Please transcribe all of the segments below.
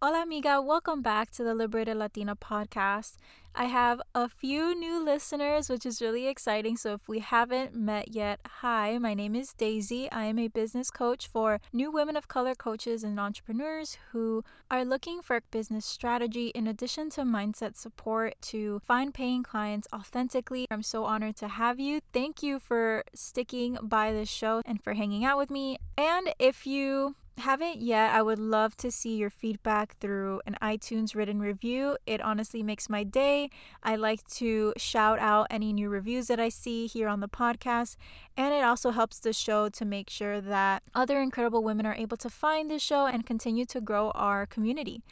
Hola, amiga. Welcome back to the Liberated Latina podcast. I have a few new listeners, which is really exciting. So, if we haven't met yet, hi, my name is Daisy. I am a business coach for new women of color coaches and entrepreneurs who are looking for business strategy in addition to mindset support to find paying clients authentically. I'm so honored to have you. Thank you for sticking by this show and for hanging out with me. And if you haven't yet, I would love to see your feedback through an iTunes written review. It honestly makes my day. I like to shout out any new reviews that I see here on the podcast, and it also helps the show to make sure that other incredible women are able to find the show and continue to grow our community.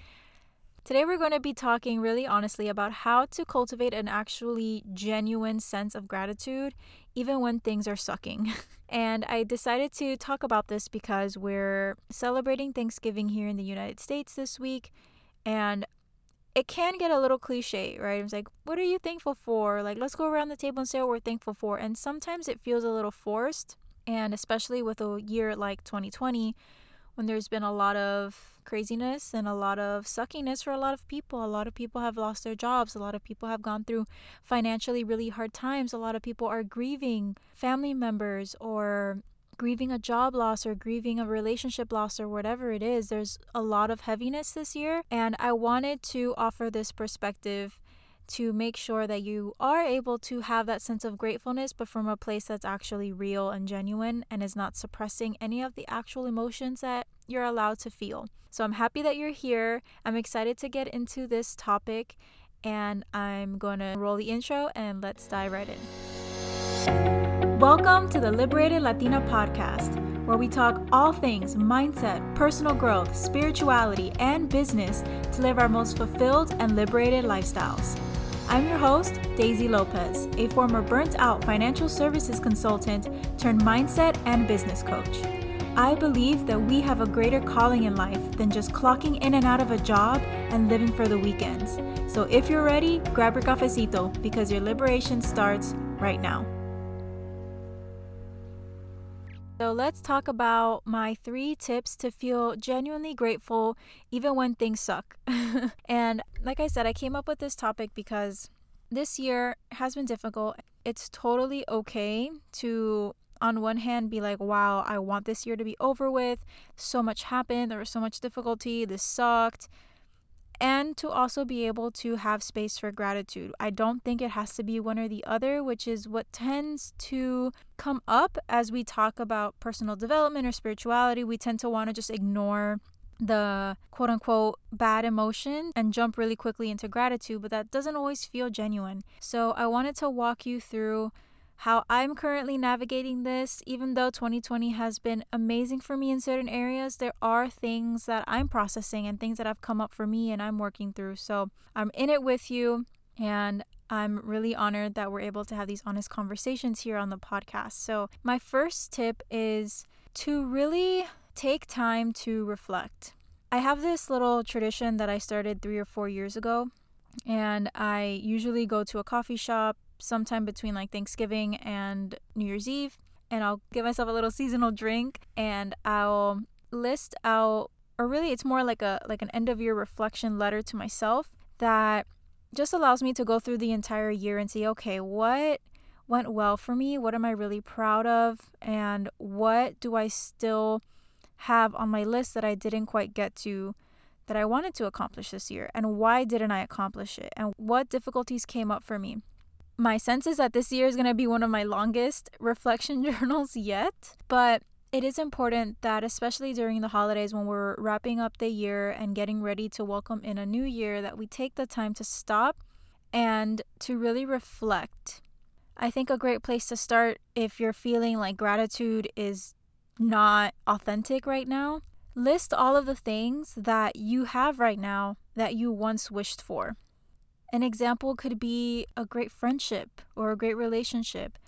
Today, we're going to be talking really honestly about how to cultivate an actually genuine sense of gratitude, even when things are sucking. and I decided to talk about this because we're celebrating Thanksgiving here in the United States this week. And it can get a little cliche, right? It's like, what are you thankful for? Like, let's go around the table and say what we're thankful for. And sometimes it feels a little forced. And especially with a year like 2020, when there's been a lot of craziness and a lot of suckiness for a lot of people. A lot of people have lost their jobs. A lot of people have gone through financially really hard times. A lot of people are grieving family members or grieving a job loss or grieving a relationship loss or whatever it is. There's a lot of heaviness this year. And I wanted to offer this perspective to make sure that you are able to have that sense of gratefulness, but from a place that's actually real and genuine and is not suppressing any of the actual emotions that you're allowed to feel. So I'm happy that you're here. I'm excited to get into this topic, and I'm going to roll the intro and let's dive right in. Welcome to the Liberated Latina podcast, where we talk all things mindset, personal growth, spirituality, and business to live our most fulfilled and liberated lifestyles. I'm your host, Daisy Lopez, a former burnt out financial services consultant turned mindset and business coach. I believe that we have a greater calling in life than just clocking in and out of a job and living for the weekends. So if you're ready, grab your cafecito because your liberation starts right now. So let's talk about my three tips to feel genuinely grateful even when things suck. and like I said, I came up with this topic because this year has been difficult. It's totally okay to on one hand be like, wow, I want this year to be over with. So much happened. There was so much difficulty. This sucked. And to also be able to have space for gratitude. I don't think it has to be one or the other, which is what tends to come up as we talk about personal development or spirituality. We tend to want to just ignore the quote unquote bad emotion and jump really quickly into gratitude, but that doesn't always feel genuine. So I wanted to walk you through how I'm currently navigating this. Even though 2020 has been amazing for me in certain areas, there are things that I'm processing and things that have come up for me and I'm working through. So I'm in it with you and I'm really honored that we're able to have these honest conversations here on the podcast. So, my first tip is to really take time to reflect. I have this little tradition that I started three or four years ago, and I usually go to a coffee shop sometime between like Thanksgiving and New Year's Eve and I'll give myself a little seasonal drink and I'll list out or really it's more like a like an end of year reflection letter to myself that just allows me to go through the entire year and see okay, what went well for me? What am I really proud of? And what do I still have on my list that I didn't quite get to that I wanted to accomplish this year? And why didn't I accomplish it? And what difficulties came up for me? My sense is that this year is going to be one of my longest reflection journals yet. But it is important that, especially during the holidays when we're wrapping up the year and getting ready to welcome in a new year, that we take the time to stop and to really reflect. I think a great place to start if you're feeling like gratitude is not authentic right now, list all of the things that you have right now that you once wished for. An example could be a great friendship or a great relationship,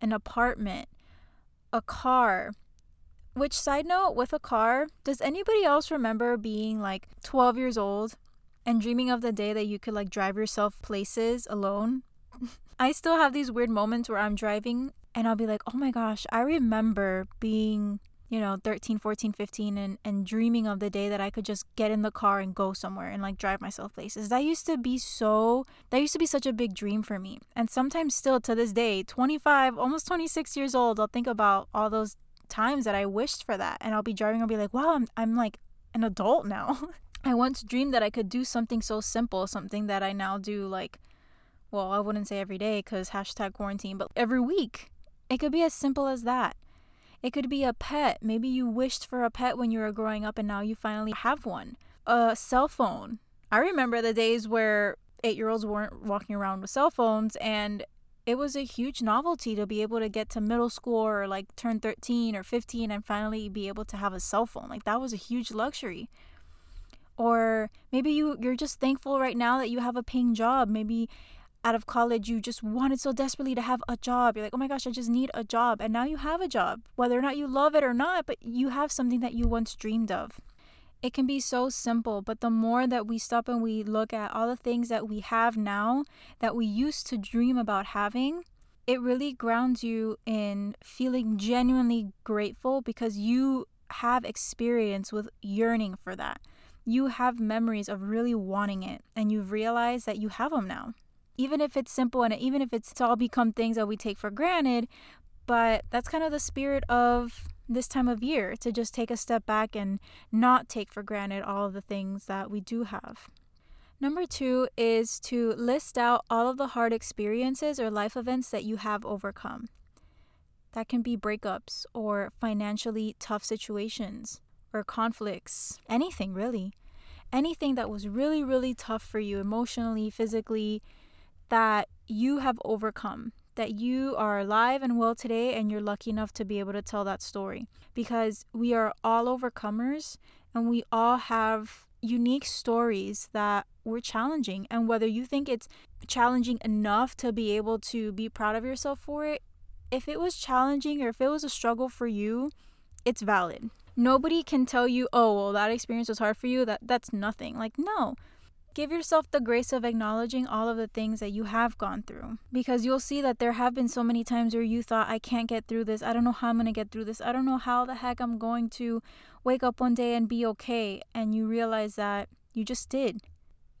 an apartment, a car. Which, side note, with a car, does anybody else remember being like 12 years old and dreaming of the day that you could like drive yourself places alone? I still have these weird moments where I'm driving and I'll be like, oh my gosh, I remember being you know 13 14 15 and, and dreaming of the day that i could just get in the car and go somewhere and like drive myself places. That used to be so that used to be such a big dream for me. And sometimes still to this day 25 almost 26 years old i'll think about all those times that i wished for that. And i'll be driving i'll be like wow i'm, I'm like an adult now. I once dreamed that i could do something so simple something that i now do like well i wouldn't say every day because hashtag quarantine but every week. It could be as simple as that it could be a pet. Maybe you wished for a pet when you were growing up and now you finally have one. A cell phone. I remember the days where eight year olds weren't walking around with cell phones and it was a huge novelty to be able to get to middle school or like turn 13 or 15 and finally be able to have a cell phone. Like that was a huge luxury. Or maybe you you're just thankful right now that you have a paying job. Maybe out of college you just wanted so desperately to have a job. You're like, "Oh my gosh, I just need a job." And now you have a job. Whether or not you love it or not, but you have something that you once dreamed of. It can be so simple, but the more that we stop and we look at all the things that we have now that we used to dream about having, it really grounds you in feeling genuinely grateful because you have experience with yearning for that. You have memories of really wanting it, and you've realized that you have them now even if it's simple and even if it's all become things that we take for granted but that's kind of the spirit of this time of year to just take a step back and not take for granted all of the things that we do have. Number two is to list out all of the hard experiences or life events that you have overcome. That can be breakups or financially tough situations or conflicts, anything really. Anything that was really, really tough for you emotionally, physically, that you have overcome, that you are alive and well today, and you're lucky enough to be able to tell that story. Because we are all overcomers and we all have unique stories that were challenging. And whether you think it's challenging enough to be able to be proud of yourself for it, if it was challenging or if it was a struggle for you, it's valid. Nobody can tell you, oh, well, that experience was hard for you. That that's nothing. Like, no. Give yourself the grace of acknowledging all of the things that you have gone through because you'll see that there have been so many times where you thought, I can't get through this. I don't know how I'm going to get through this. I don't know how the heck I'm going to wake up one day and be okay. And you realize that you just did.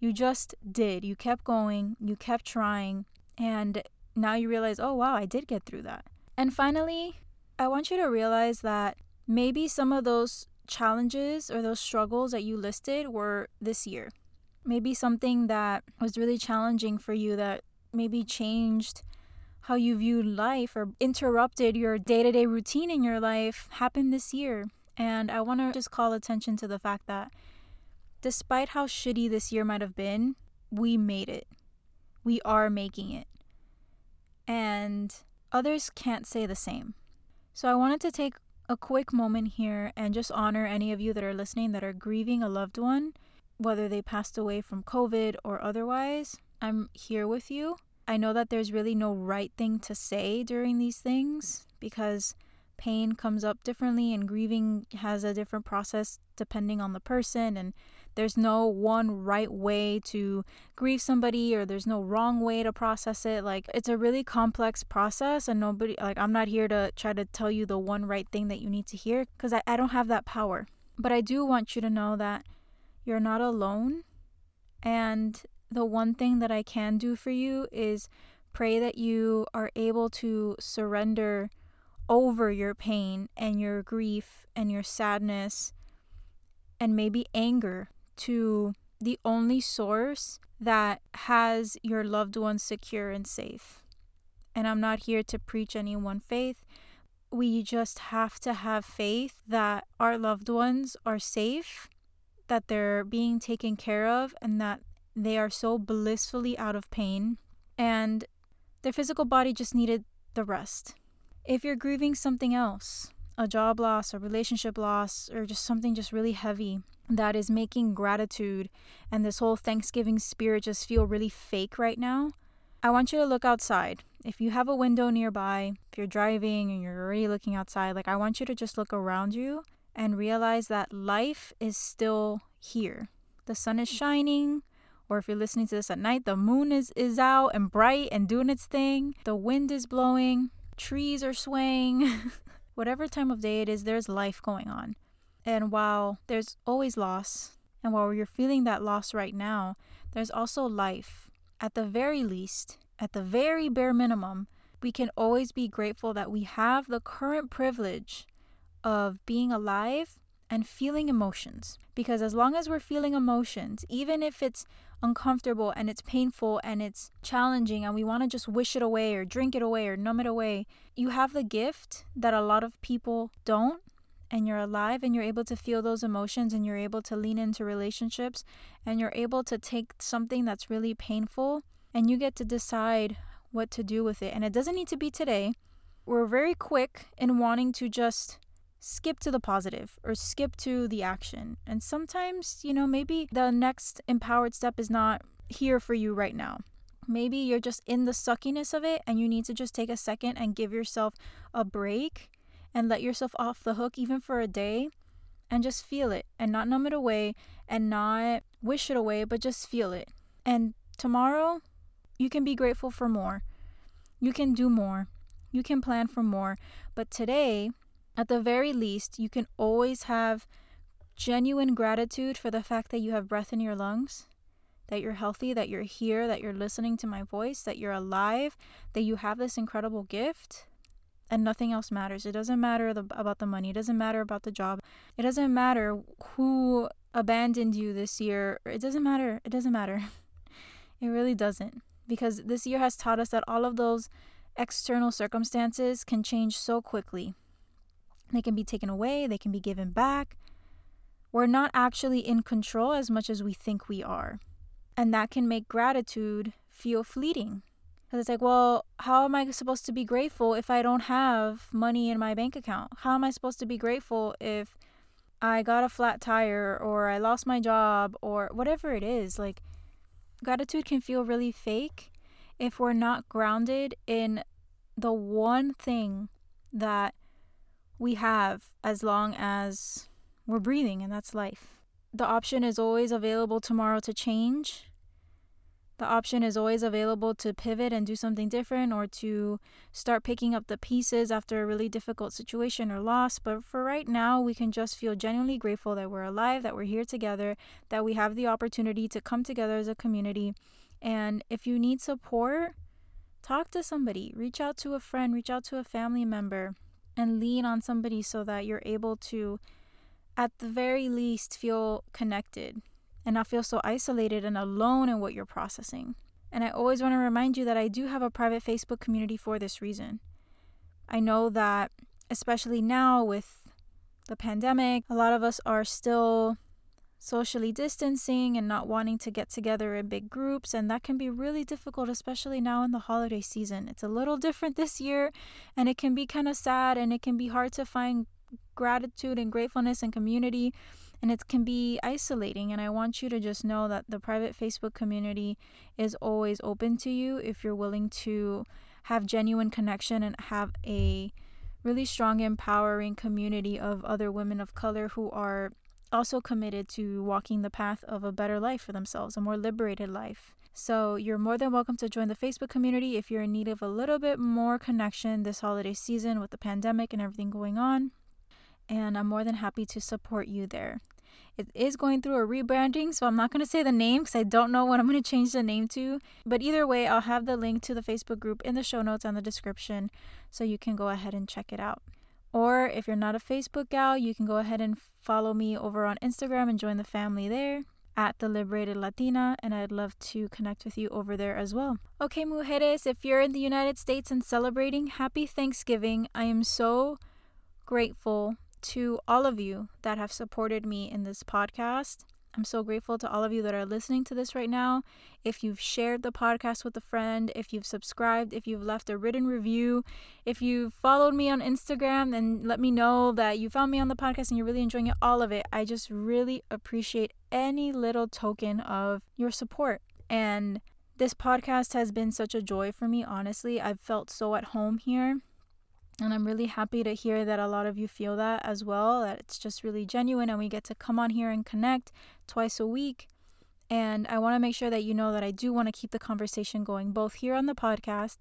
You just did. You kept going, you kept trying, and now you realize, oh, wow, I did get through that. And finally, I want you to realize that maybe some of those challenges or those struggles that you listed were this year maybe something that was really challenging for you that maybe changed how you viewed life or interrupted your day to day routine in your life happened this year. And I want to just call attention to the fact that despite how shitty this year might have been, we made it. We are making it. And others can't say the same. So I wanted to take a quick moment here and just honor any of you that are listening that are grieving a loved one whether they passed away from COVID or otherwise, I'm here with you. I know that there's really no right thing to say during these things because pain comes up differently and grieving has a different process depending on the person. And there's no one right way to grieve somebody or there's no wrong way to process it. Like it's a really complex process and nobody like i'm not here to try to tell you the one right thing that you need to hear because I, I don't have that power. But i do want you to know that you're not alone. And the one thing that I can do for you is pray that you are able to surrender over your pain and your grief and your sadness and maybe anger to the only source that has your loved ones secure and safe. And I'm not here to preach any one faith. We just have to have faith that our loved ones are safe that they're being taken care of and that they are so blissfully out of pain and their physical body just needed the rest. If you're grieving something else, a job loss, a relationship loss, or just something just really heavy that is making gratitude and this whole Thanksgiving spirit just feel really fake right now, I want you to look outside. If you have a window nearby, if you're driving and you're already looking outside, like I want you to just look around you and realize that life is still here. The sun is shining, or if you're listening to this at night, the moon is, is out and bright and doing its thing. The wind is blowing, trees are swaying. whatever time of day it is, there's life going on. And while there's always loss, and while you're feeling that loss right now, there's also life. At the very least, at the very bare minimum, we can always be grateful that we have the current privilege of being alive and feeling emotions. Because as long as we're feeling emotions, even if it's uncomfortable and it's painful and it's challenging and we want to just wish it away or drink it away or numb it away, you have the gift that a lot of people don't. And you're alive and you're able to feel those emotions and you're able to lean into relationships and you're able to take something that's really painful and you get to decide what to do with it. And it doesn't need to be today. We're very quick in wanting to just skip to the positive or skip to the action. And sometimes, you know, maybe the next empowered step is not here for you right now. Maybe you're just in the suckiness of it and you need to just take a second and give yourself a break and let yourself off the hook even for a day and just feel it and not numb it away and not wish it away, but just feel it. And tomorrow, you can be grateful for more. You can do more. You can plan for more. But today, at the very least, you can always have genuine gratitude for the fact that you have breath in your lungs, that you're healthy, that you're here, that you're listening to my voice, that you're alive, that you have this incredible gift, and nothing else matters. It doesn't matter the, about the money, it doesn't matter about the job, it doesn't matter who abandoned you this year. It doesn't matter. It doesn't matter. It really doesn't. Because this year has taught us that all of those external circumstances can change so quickly. They can be taken away, they can be given back. We're not actually in control as much as we think we are. And that can make gratitude feel fleeting. Because it's like, well, how am I supposed to be grateful if I don't have money in my bank account? How am I supposed to be grateful if I got a flat tire or I lost my job or whatever it is? Like, gratitude can feel really fake if we're not grounded in the one thing that we have as long as we're breathing, and that's life. The option is always available tomorrow to change. The option is always available to pivot and do something different or to start picking up the pieces after a really difficult situation or loss. But for right now, we can just feel genuinely grateful that we're alive, that we're here together, that we have the opportunity to come together as a community. And if you need support, talk to somebody, reach out to a friend, reach out to a family member and lean on somebody so that you're able to, at the very least, feel connected and not feel so isolated and alone in what you're processing. And I always want to remind you that I do have a private Facebook community for this reason. I know that, especially now with the pandemic, a lot of us are still socially distancing and not wanting to get together in big groups. And that can be really difficult, especially now in the holiday season. It's a little different this year, and it can be kind of sad and it can be hard to find gratitude and gratefulness and community. And it can be isolating. And I want you to just know that the private Facebook community is always open to you if you're willing to have genuine connection and have a really strong, empowering community of other women of color who are also committed to walking the path of a better life for themselves, a more liberated life. So, you're more than welcome to join the Facebook community if you're in need of a little bit more connection this holiday season with the pandemic and everything going on. And I'm more than happy to support you there. It is going through a rebranding, so I'm not going to say the name because I don't know what I'm going to change the name to. But either way, I'll have the link to the Facebook group in the show notes and the description so you can go ahead and check it out. Or if you're not a Facebook gal, you can go ahead and follow me over on Instagram and join the family there at the Liberated Latina, and I'd love to connect with you over there as well. Okay, mujeres, if you're in the United States and celebrating, happy Thanksgiving. I am so grateful to all of you that have supported me in this podcast. I'm so grateful to all of you that are listening to this right now. If you've shared the podcast with a friend, if you've subscribed, if you've left a written review, if you've followed me on Instagram and let me know that you found me on the podcast and you're really enjoying it, all of it, I just really appreciate any little token of your support. And this podcast has been such a joy for me, honestly. I've felt so at home here. And I'm really happy to hear that a lot of you feel that as well, that it's just really genuine and we get to come on here and connect twice a week. And I want to make sure that you know that I do want to keep the conversation going both here on the podcast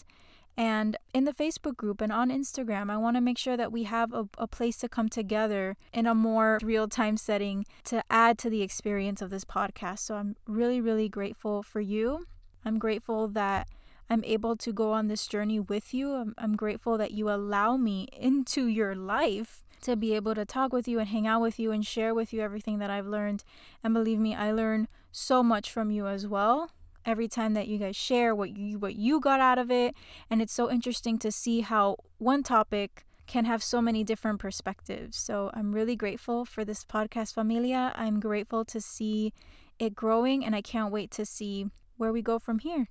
And in the Facebook group and on Instagram, I want to make sure that we have a, a place to come together in a more real time setting to add to the experience of this podcast. So I'm really, really grateful for you. I'm grateful that I'm able to go on this journey with you. I'm, I'm grateful that you allow me into your life to be able to talk with you and hang out with you and share with you everything that I've learned. And believe me, I learn so much from you as well every time that you guys share what you what you got out of it and it's so interesting to see how one topic can have so many different perspectives. So I'm really grateful for this podcast familia. I'm grateful to see it growing and I can't wait to see where we go from here.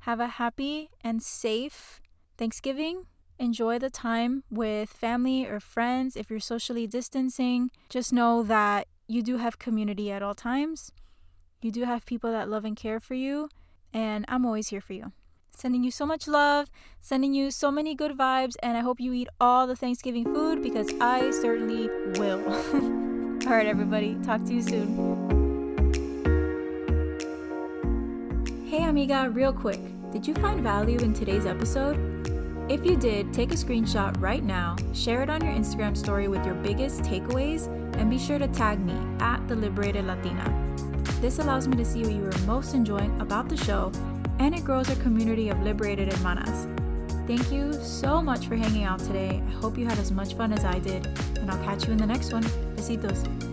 Have a happy and safe Thanksgiving. Enjoy the time with family or friends. If you're socially distancing, just know that you do have community at all times. You do have people that love and care for you, and I'm always here for you. Sending you so much love, sending you so many good vibes, and I hope you eat all the Thanksgiving food because I certainly will. all right, everybody, talk to you soon. Hey, amiga, real quick, did you find value in today's episode? If you did, take a screenshot right now, share it on your Instagram story with your biggest takeaways, and be sure to tag me at the Liberated Latina. This allows me to see what you are most enjoying about the show, and it grows our community of liberated hermanas. Thank you so much for hanging out today. I hope you had as much fun as I did, and I'll catch you in the next one. Besitos.